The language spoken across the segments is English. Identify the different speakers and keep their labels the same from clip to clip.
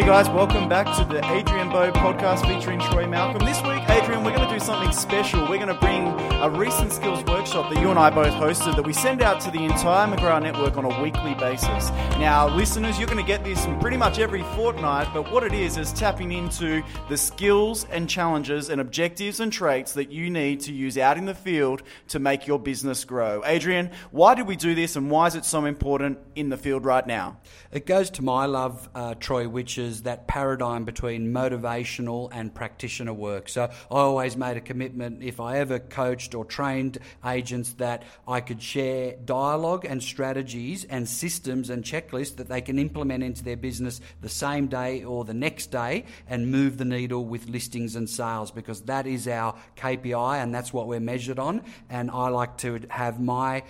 Speaker 1: Hey guys, welcome back to the Adrian Bo podcast featuring Troy Malcolm. This week, Adrian, we're going something special. We're going to bring a recent skills workshop that you and I both hosted that we send out to the entire McGrath network on a weekly basis. Now, listeners, you're going to get this pretty much every fortnight, but what it is is tapping into the skills and challenges and objectives and traits that you need to use out in the field to make your business grow. Adrian, why did we do this and why is it so important in the field right now?
Speaker 2: It goes to my love, uh, Troy, which is that paradigm between motivational and practitioner work. So I always made a commitment if I ever coached or trained agents that I could share dialogue and strategies and systems and checklists that they can implement into their business the same day or the next day and move the needle with listings and sales because that is our KPI and that's what we're measured on. And I like to have my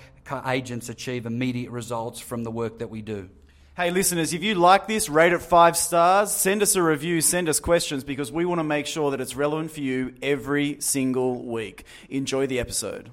Speaker 2: agents achieve immediate results from the work that we do.
Speaker 1: Hey, listeners, if you like this, rate it five stars, send us a review, send us questions because we want to make sure that it's relevant for you every single week. Enjoy the episode.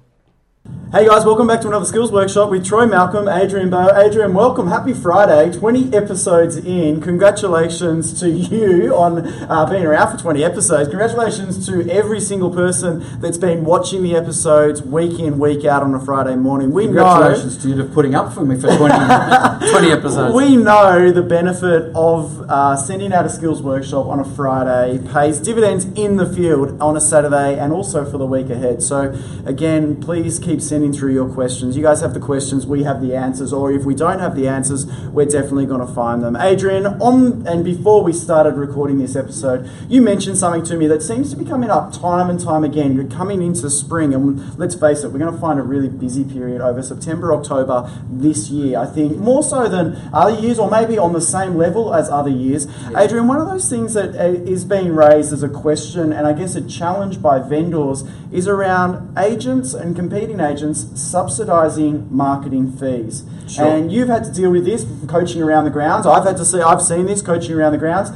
Speaker 1: Hey guys, welcome back to another skills workshop with Troy Malcolm, Adrian Bo. Adrian, welcome. Happy Friday. 20 episodes in. Congratulations to you on uh, being around for 20 episodes. Congratulations to every single person that's been watching the episodes week in, week out on a Friday morning.
Speaker 2: We Congratulations know, to you for putting up for me for 20, 20 episodes.
Speaker 1: We know the benefit of uh, sending out a skills workshop on a Friday pays dividends in the field on a Saturday and also for the week ahead. So, again, please keep sending sending through your questions. You guys have the questions, we have the answers, or if we don't have the answers, we're definitely going to find them. Adrian, on and before we started recording this episode, you mentioned something to me that seems to be coming up time and time again. You're coming into spring, and let's face it, we're going to find a really busy period over September, October this year. I think more so than other years, or maybe on the same level as other years. Yeah. Adrian, one of those things that uh, being raised as a question, and I guess a challenge by vendors, is around agents and competing agents subsidising marketing fees. Sure. And you've had to deal with this coaching around the grounds. I've had to see, I've seen this coaching around the grounds.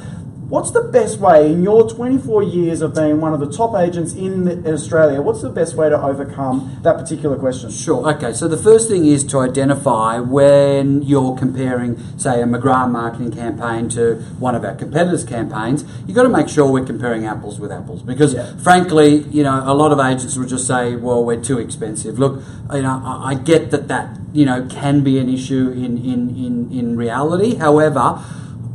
Speaker 1: What's the best way in your 24 years of being one of the top agents in Australia? What's the best way to overcome that particular question?
Speaker 2: Sure. Okay. So the first thing is to identify when you're comparing, say, a McGrath marketing campaign to one of our competitors' campaigns. You've got to make sure we're comparing apples with apples because, yeah. frankly, you know, a lot of agents will just say, "Well, we're too expensive." Look, you know, I get that that you know can be an issue in in in, in reality. However,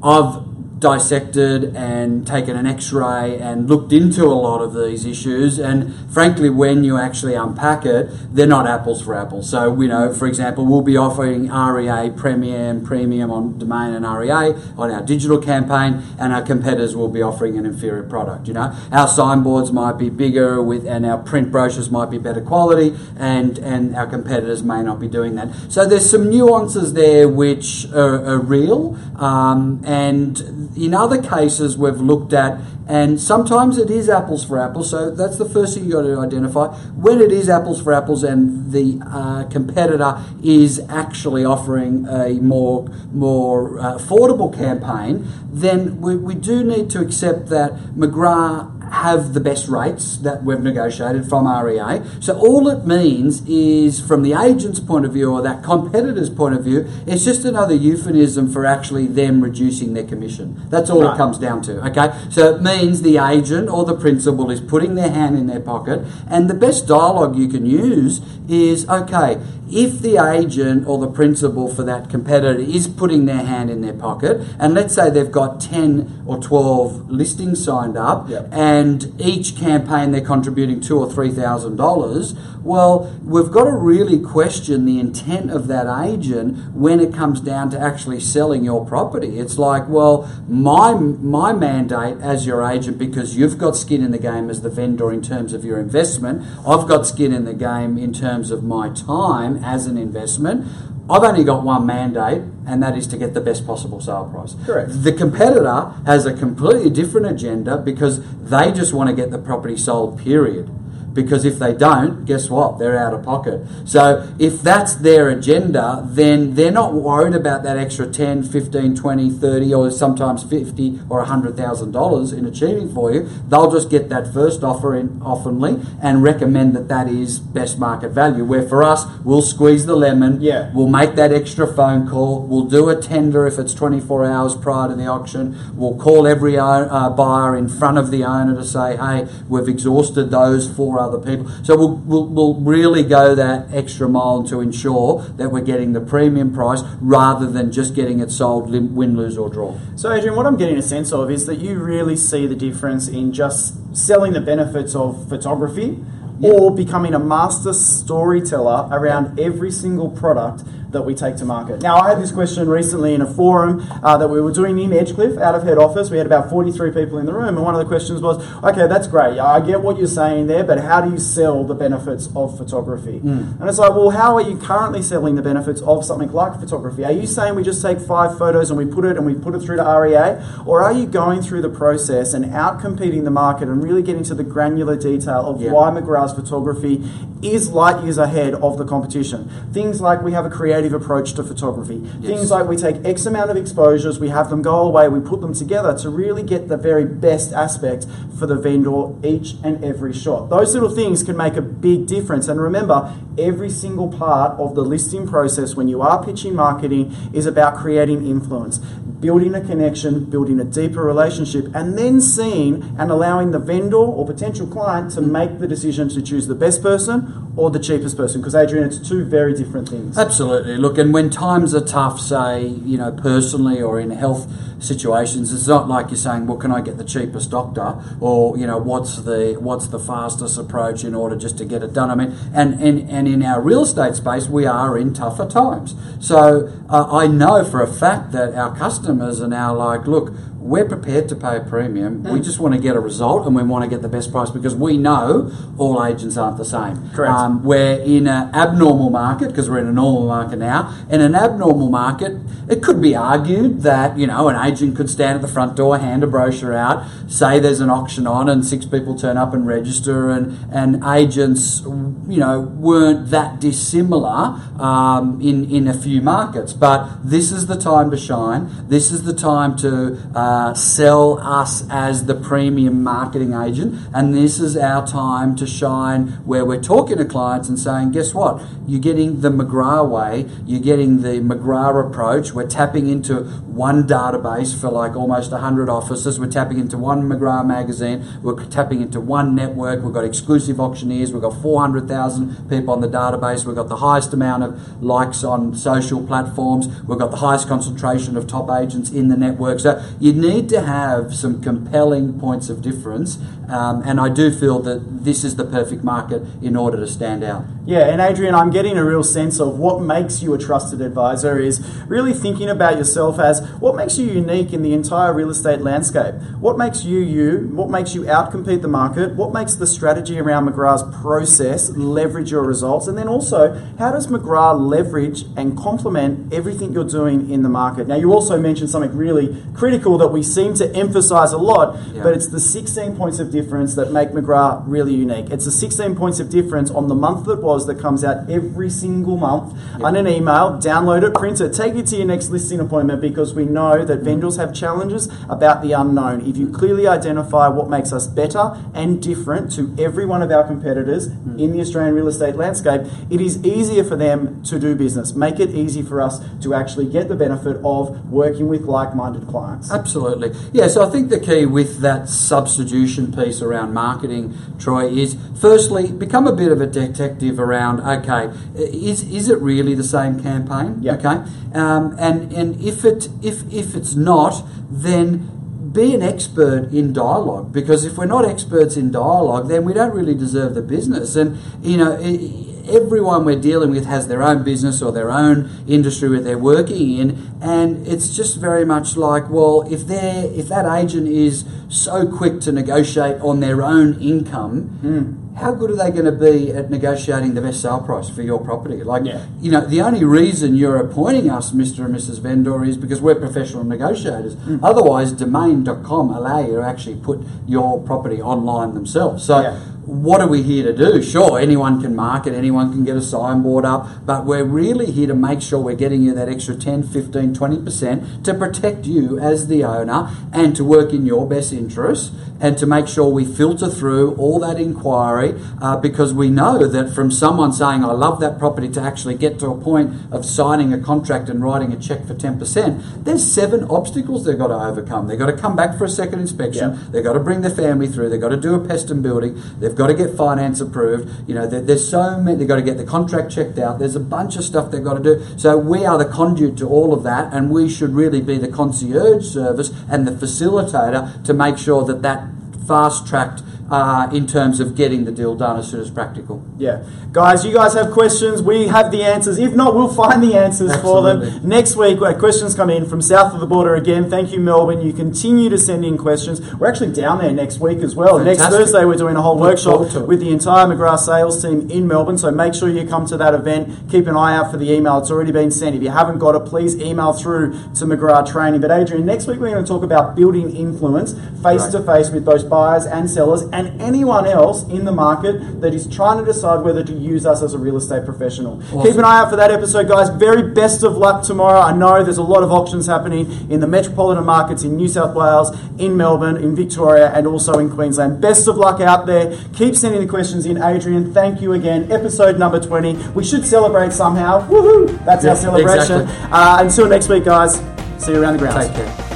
Speaker 2: I've dissected and taken an x-ray and looked into a lot of these issues. And frankly when you actually unpack it they're not apples for apples. So you know for example we'll be offering REA premium premium on domain and REA on our digital campaign and our competitors will be offering an inferior product you know. Our signboards might be bigger with and our print brochures might be better quality and and our competitors may not be doing that. So there's some nuances there which are, are real um, and in other cases, we've looked at, and sometimes it is apples for apples. So that's the first thing you've got to identify. When it is apples for apples, and the uh, competitor is actually offering a more more uh, affordable campaign, then we, we do need to accept that McGrath have the best rates that we've negotiated from REA. So all it means is, from the agent's point of view or that competitor's point of view, it's just another euphemism for actually them reducing their commission. That's all right. it comes down to. Okay, so it means the agent or the principal is putting their hand in their pocket, and the best dialogue you can use is okay if the agent or the principal for that competitor is putting their hand in their pocket, and let's say they've got 10 or 12 listings signed up, yep. and each campaign they're contributing two or three thousand dollars, well, we've got to really question the intent of that agent when it comes down to actually selling your property. It's like, well, my my mandate as your agent, because you've got skin in the game as the vendor in terms of your investment, I've got skin in the game in terms of my time as an investment. I've only got one mandate, and that is to get the best possible sale price.
Speaker 1: Correct.
Speaker 2: The competitor has a completely different agenda because they just want to get the property sold, period. Because if they don't, guess what? They're out of pocket. So if that's their agenda, then they're not worried about that extra 10, 15, 20, 30, or sometimes 50 or $100,000 in achieving for you. They'll just get that first offer in oftenly and recommend that that is best market value. Where for us, we'll squeeze the lemon,
Speaker 1: Yeah.
Speaker 2: we'll make that extra phone call, we'll do a tender if it's 24 hours prior to the auction, we'll call every uh, buyer in front of the owner to say, hey, we've exhausted those four other people. So we'll, we'll, we'll really go that extra mile to ensure that we're getting the premium price rather than just getting it sold win, lose, or draw.
Speaker 1: So, Adrian, what I'm getting a sense of is that you really see the difference in just selling the benefits of photography or becoming a master storyteller around every single product that we take to market. Now, I had this question recently in a forum uh, that we were doing in Edgecliff out of head office. We had about 43 people in the room, and one of the questions was okay, that's great. I get what you're saying there, but how do you sell the benefits of photography? And it's like, well, how are you currently selling the benefits of something like photography? Are you saying we just take five photos and we put it and we put it through to REA? Or are you going through the process and out competing the market and really getting to the granular detail of
Speaker 2: Yeah.
Speaker 1: why McGrath's photography is light years ahead of the competition? Things like we have a creative approach to photography.
Speaker 2: Yes.
Speaker 1: Things like we take X amount of exposures, we have them go away, we put them together to really get the very best aspect for the vendor each and every shot. Those little things can make a big difference. And remember, every single part of the listing process when you are pitching marketing is about creating influence, building a connection, building a deeper relationship, and then seeing and allowing the vendor or potential client to make the decision to choose the best person or the cheapest person. Because, Adrian, it's two very different things.
Speaker 2: Absolutely. Look, and when times are tough, say, you know, personally or in health situations, it's not like you're saying, well, can I get the cheapest doctor? Or, you know, what's the what's the fastest approach in order just to get it done? I mean, and, and, and in our real estate space, we are in tougher times. So uh, I know for a fact that our customers are now like, look, we're prepared to pay a premium. We just want to get a result and we want to get the best price because we know all agents aren't the same.
Speaker 1: Correct.
Speaker 2: Um, we're in an abnormal market because we're in a normal market now. In an abnormal market, it could be argued that you know an agent could stand at the front door, hand a brochure out, say there's an auction on, and six people turn up and register, and and agents you know weren't that dissimilar um, in in a few markets. But this is the time to shine. This is the time to uh, Uh, sell us as the premium marketing agent, and this is our time to shine where we're talking to clients and saying, guess what? You're getting the McGrath way, you're getting the McGrath approach. We're tapping into one database for like almost 100 offices. We're tapping into one McGrath magazine. We're tapping into one network. We've got exclusive auctioneers. We've got 400,000 people on the database. We've got the highest amount of likes on social platforms. We've got the highest concentration of top agents in the network. So you need to have some compelling points of difference. Um, and I do feel that this is the perfect market in order to stand out.
Speaker 1: Yeah, and Adrian, I'm getting a real sense of what makes you a trusted advisor is really thinking about yourself as what makes you unique in the entire real estate landscape. What makes you you? What makes you outcompete the market? What makes the strategy around McGrath's process leverage your results? And then also, how does McGrath leverage and complement everything you're doing in the market? Now, you also mentioned something really critical that we seem to emphasize a lot,
Speaker 2: Yeah.
Speaker 1: but it's the 16 points of difference that make McGrath really unique. It's the 16 points of difference on the month that was that comes out every single month on an email. Download it, print it, take it to your next listing appointment because we know that vendors have challenges about the unknown. If you clearly identify what makes us better and different to every one of our competitors in the Australian real estate landscape, it is easier for them to do business. Make it easy for us to actually get the benefit of working with like minded clients.
Speaker 2: Absolutely. Yeah, so I think the key with that substitution piece around marketing, Troy, is firstly, become a bit of a detective around, okay, is, is it really the same campaign?
Speaker 1: Yeah.
Speaker 2: Okay. Um, and and if, it, if, if it's not, then be an expert in dialogue because if we're not experts in dialogue, then we don't really deserve the business. And, you know, i everyone we're dealing with has their own business or their own industry that they're working in, and it's just very much like, well, if they if that agent is so quick to negotiate on their own income. Hmm. How good are they going to be at negotiating the best sale price for your property? Like,
Speaker 1: Yeah.
Speaker 2: you know, the only reason you're appointing us, Mr. and Mrs. Vendor, is because we're professional negotiators. Hmm. Otherwise, domain.com allow you to actually put your property online themselves. So,
Speaker 1: Yeah.
Speaker 2: What are we here to do? Sure, anyone can market, anyone can get a signboard up, but we're really here to make sure we're getting you that extra 10, 15, 20% to protect you as the owner and to work in your best interest and to make sure we filter through all that inquiry uh, because we know that from someone saying, I love that property, to actually get to a point of signing a contract and writing a check for 10%, there's seven obstacles they've got to overcome. They've got to come back for a second inspection,
Speaker 1: Yep.
Speaker 2: they've got to bring their family through, they've got to do a pest and building, they've got to get finance approved. You know, there, there's so many, they've got to get the contract checked out, there's a bunch of stuff they've got to do. So we are the conduit to all of that, and we should really be the concierge service and the facilitator to make sure that that fast tracked uh, in terms of getting the deal done as soon as practical.
Speaker 1: Yeah. Guys, you guys have questions. We have the answers. If not, we'll find the answers for them. Next week, where questions come in from south of the border again. Thank you, Melbourne. You continue to send in questions. We're actually down there next week as well. Next Thursday, we're doing a whole
Speaker 2: Look
Speaker 1: workshop with the entire McGrath sales team in Melbourne. So make sure you come to that event. Keep an eye out for the email. It's already been sent. If you haven't got it, please email through to McGrath Training. But Adrian, next week we're going to talk about building influence face to face with both buyers and sellers and anyone else in the market that is trying to decide whether to use us as a real estate professional.
Speaker 2: Awesome.
Speaker 1: Keep an eye out for that episode, guys. Very best of luck tomorrow. I know there's a lot of auctions happening in the metropolitan markets in New South Wales, in Melbourne, in Victoria, and also in Queensland. Best of luck out there. Keep sending the questions in, Adrian. Thank you again. Episode number 20. We should celebrate somehow. Woohoo! That's our celebration.
Speaker 2: exactly.
Speaker 1: Uh, until next week, guys. See you around the grounds.
Speaker 2: Take care.